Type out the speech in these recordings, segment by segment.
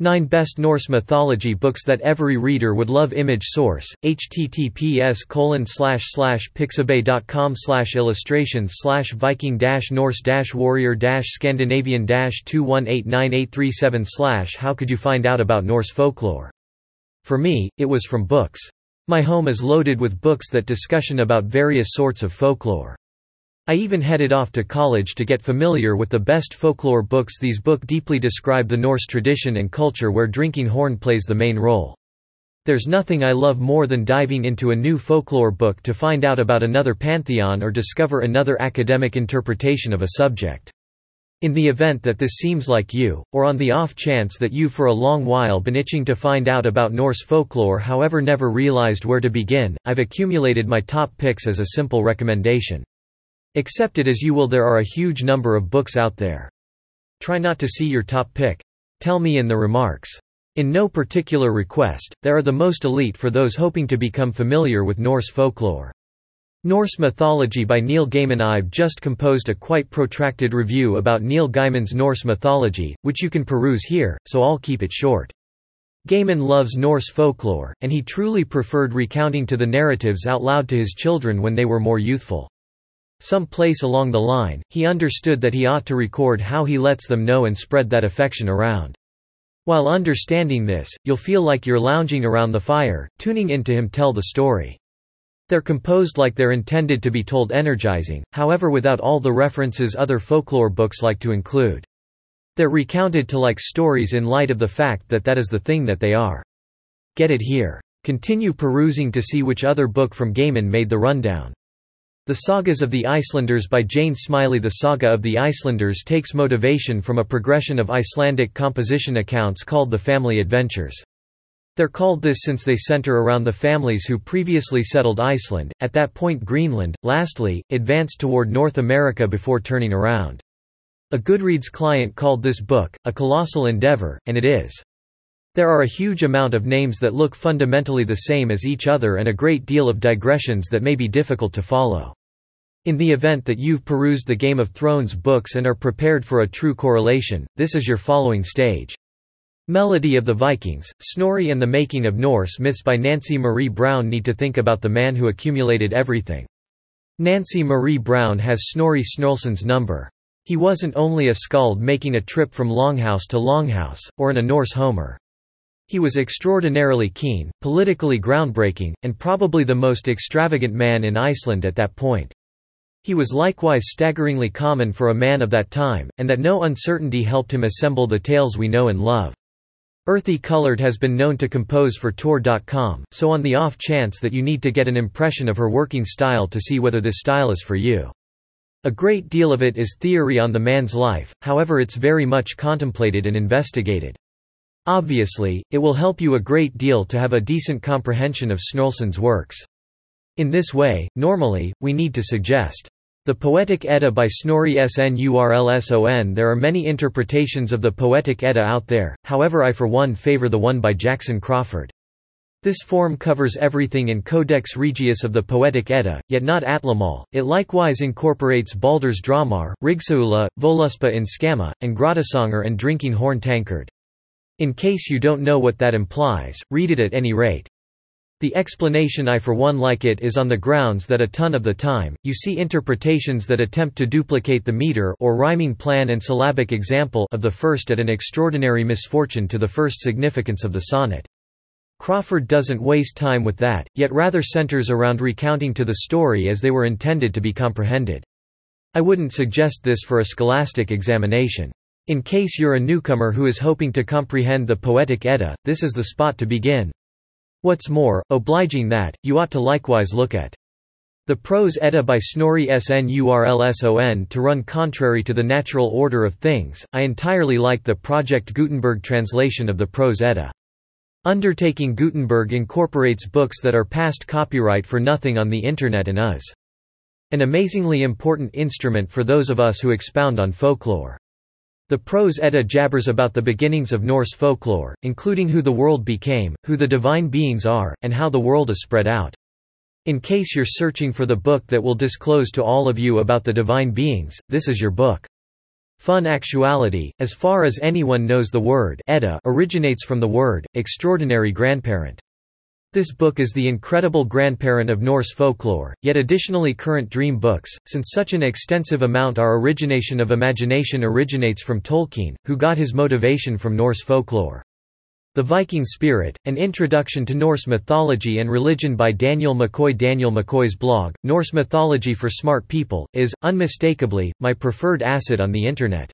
9 Best Norse Mythology Books That Every Reader Would Love Image source, https pixabay.com illustrations viking norse warrior scandinavian 21898837 How could you find out about Norse folklore? For me, it was from books. My home is loaded with books that discussion about various sorts of folklore. I even headed off to college to get familiar with the best folklore books these book deeply describe the Norse tradition and culture where drinking horn plays the main role. There's nothing I love more than diving into a new folklore book to find out about another pantheon or discover another academic interpretation of a subject. In the event that this seems like you, or on the off chance that you for a long while been itching to find out about Norse folklore however never realized where to begin, I've accumulated my top picks as a simple recommendation. Accept it as you will there are a huge number of books out there. Try not to see your top pick. Tell me in the remarks. In no particular request, there are the most elite for those hoping to become familiar with Norse folklore. Norse Mythology by Neil Gaiman I've just composed a quite protracted review about Neil Gaiman's Norse mythology, which you can peruse here, so I'll keep it short. Gaiman loves Norse folklore, and he truly preferred recounting to the narratives out loud to his children when they were more youthful. Some place along the line, he understood that he ought to record how he lets them know and spread that affection around. While understanding this, you'll feel like you're lounging around the fire, tuning in to him tell the story. They're composed like they're intended to be told energizing, however without all the references other folklore books like to include. They're recounted to like stories in light of the fact that that is the thing that they are. Get it here. Continue perusing to see which other book from Gaiman made the rundown. The Sagas of the Icelanders by Jane Smiley The Saga of the Icelanders takes motivation from a progression of Icelandic composition accounts called the Family Adventures. They're called this since they center around the families who previously settled Iceland, at that point Greenland, lastly, advanced toward North America before turning around. A Goodreads client called this book, a colossal endeavor, and it is. There are a huge amount of names that look fundamentally the same as each other and a great deal of digressions that may be difficult to follow. In the event that you've perused the Game of Thrones books and are prepared for a true correlation, this is your following stage. Melody of the Vikings, Snorri and the Making of Norse Myths by Nancy Marie Brown Need to think about the man who accumulated everything. Nancy Marie Brown has Snorri Sturluson's number. He wasn't only a skald making a trip from Longhouse to Longhouse, or an a Norse Homer. He was extraordinarily keen, politically groundbreaking, and probably the most extravagant man in Iceland at that point. He was likewise staggeringly common for a man of that time, and that no uncertainty helped him assemble the tales we know and love. Earthy Colored has been known to compose for Tor.com, so on the off chance that you need to get an impression of her working style to see whether this style is for you. A great deal of it is theory on the man's life, however it's very much contemplated and investigated. Obviously, it will help you a great deal to have a decent comprehension of Sturluson's works. In this way, normally, we need to suggest the Poetic Edda by Snorri Sturluson There are many interpretations of the Poetic Edda out there, however I for one favor the one by Jackson Crawford. This form covers everything in Codex Regius of the Poetic Edda, yet not Atlamal. It likewise incorporates Baldur's Draumar, Rigsthula, Voluspa in Skama, and Grottasongr and Drinking Horn Tankard. In case you don't know what that implies, read it at any rate. The explanation I for one like it is on the grounds that a ton of the time, you see interpretations that attempt to duplicate the meter or rhyming plan and syllabic example of the first at an extraordinary misfortune to the first significance of the sonnet. Crawford doesn't waste time with that, yet rather centers around recounting to the story as they were intended to be comprehended. I wouldn't suggest this for a scholastic examination. In case you're a newcomer who is hoping to comprehend the Poetic Edda, this is the spot to begin. What's more, obliging that, you ought to likewise look at the Prose Edda by Snorri Sturluson to run contrary to the natural order of things, I entirely like the Project Gutenberg translation of the Prose Edda. Undertaking Gutenberg incorporates books that are past copyright for nothing on the Internet and is an amazingly important instrument for those of us who expound on folklore. The Prose Edda jabbers about the beginnings of Norse folklore, including who the world became, who the divine beings are, and how the world is spread out. In case you're searching for the book that will disclose to all of you about the divine beings, this is your book. Fun actuality, as far as anyone knows the word Edda originates from the word, extraordinary grandparent. This book is the incredible grandparent of Norse folklore, yet additionally current dream books, since such an extensive amount our origination of imagination originates from Tolkien, who got his motivation from Norse folklore. The Viking Spirit, An Introduction to Norse Mythology and Religion by Daniel McCoy Daniel McCoy's blog, Norse Mythology for Smart People, is, unmistakably, my preferred asset on the Internet.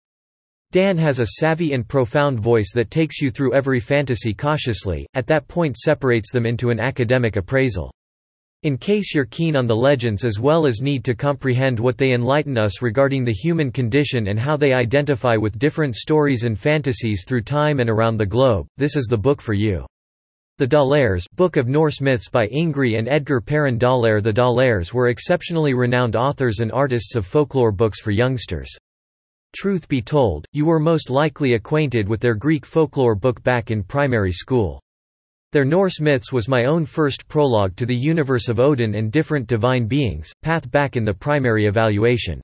Dan has a savvy and profound voice that takes you through every fantasy cautiously, at that point separates them into an academic appraisal. In case you're keen on the legends as well as need to comprehend what they enlighten us regarding the human condition and how they identify with different stories and fantasies through time and around the globe, this is the book for you. The D'Aulaires Book of Norse Myths by Ingri and Edgar Parin d'Aulaire The D'Aulaires were exceptionally renowned authors and artists of folklore books for youngsters. Truth be told, you were most likely acquainted with their Greek folklore book back in primary school. Their Norse myths was my own first prologue to the universe of Odin and different divine beings, path back in the primary evaluation.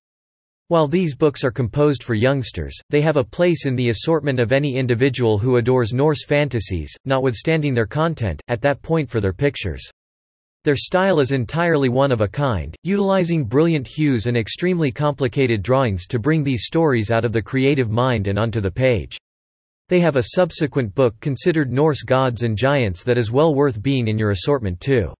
While these books are composed for youngsters, they have a place in the assortment of any individual who adores Norse fantasies, notwithstanding their content, at that point for their pictures. Their style is entirely one of a kind, utilizing brilliant hues and extremely complicated drawings to bring these stories out of the creative mind and onto the page. They have a subsequent book considered Norse Gods and Giants that is well worth being in your assortment too.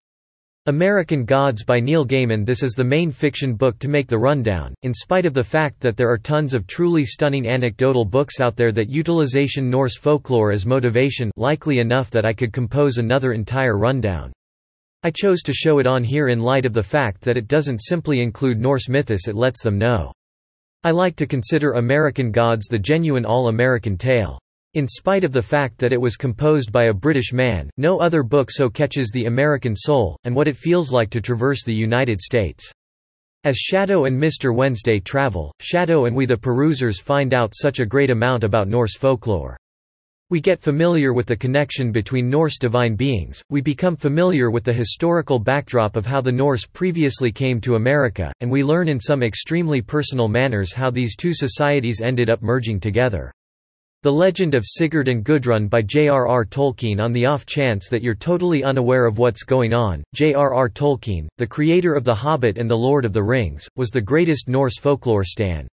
American Gods by Neil Gaiman This is the main fiction book to make the rundown, in spite of the fact that there are tons of truly stunning anecdotal books out there that utilization Norse folklore as motivation likely enough that I could compose another entire rundown. I chose to show it on here in light of the fact that it doesn't simply include Norse mythos it lets them know. I like to consider American Gods the genuine all-American tale. In spite of the fact that it was composed by a British man, no other book so catches the American soul, and what it feels like to traverse the United States. As Shadow and Mr. Wednesday travel, Shadow and we the perusers find out such a great amount about Norse folklore. We get familiar with the connection between Norse divine beings, we become familiar with the historical backdrop of how the Norse previously came to America, and we learn in some extremely personal manners how these two societies ended up merging together. The Legend of Sigurd and Gudrun by J.R.R. Tolkien On the off chance that you're totally unaware of what's going on, J.R.R. Tolkien, the creator of The Hobbit and The Lord of the Rings, was the greatest Norse folklore stan.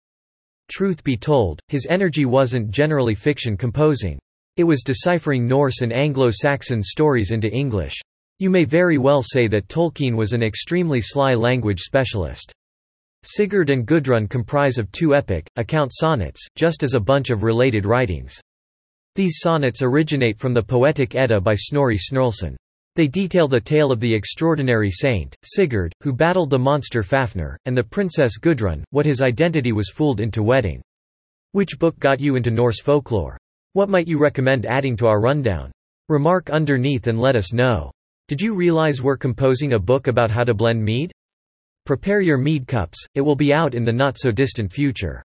Truth be told, his energy wasn't generally fiction composing. It was deciphering Norse and Anglo-Saxon stories into English. You may very well say that Tolkien was an extremely sly language specialist. Sigurd and Gudrun comprise of two epic, account sonnets, just as a bunch of related writings. These sonnets originate from the Poetic Edda by Snorri Sturluson. They detail the tale of the extraordinary saint, Sigurd, who battled the monster Fafnir, and the princess Gudrun, what his identity was fooled into wedding. Which book got you into Norse folklore? What might you recommend adding to our rundown? Remark underneath and let us know. Did you realize we're composing a book about how to blend mead? Prepare your mead cups, it will be out in the not so distant future.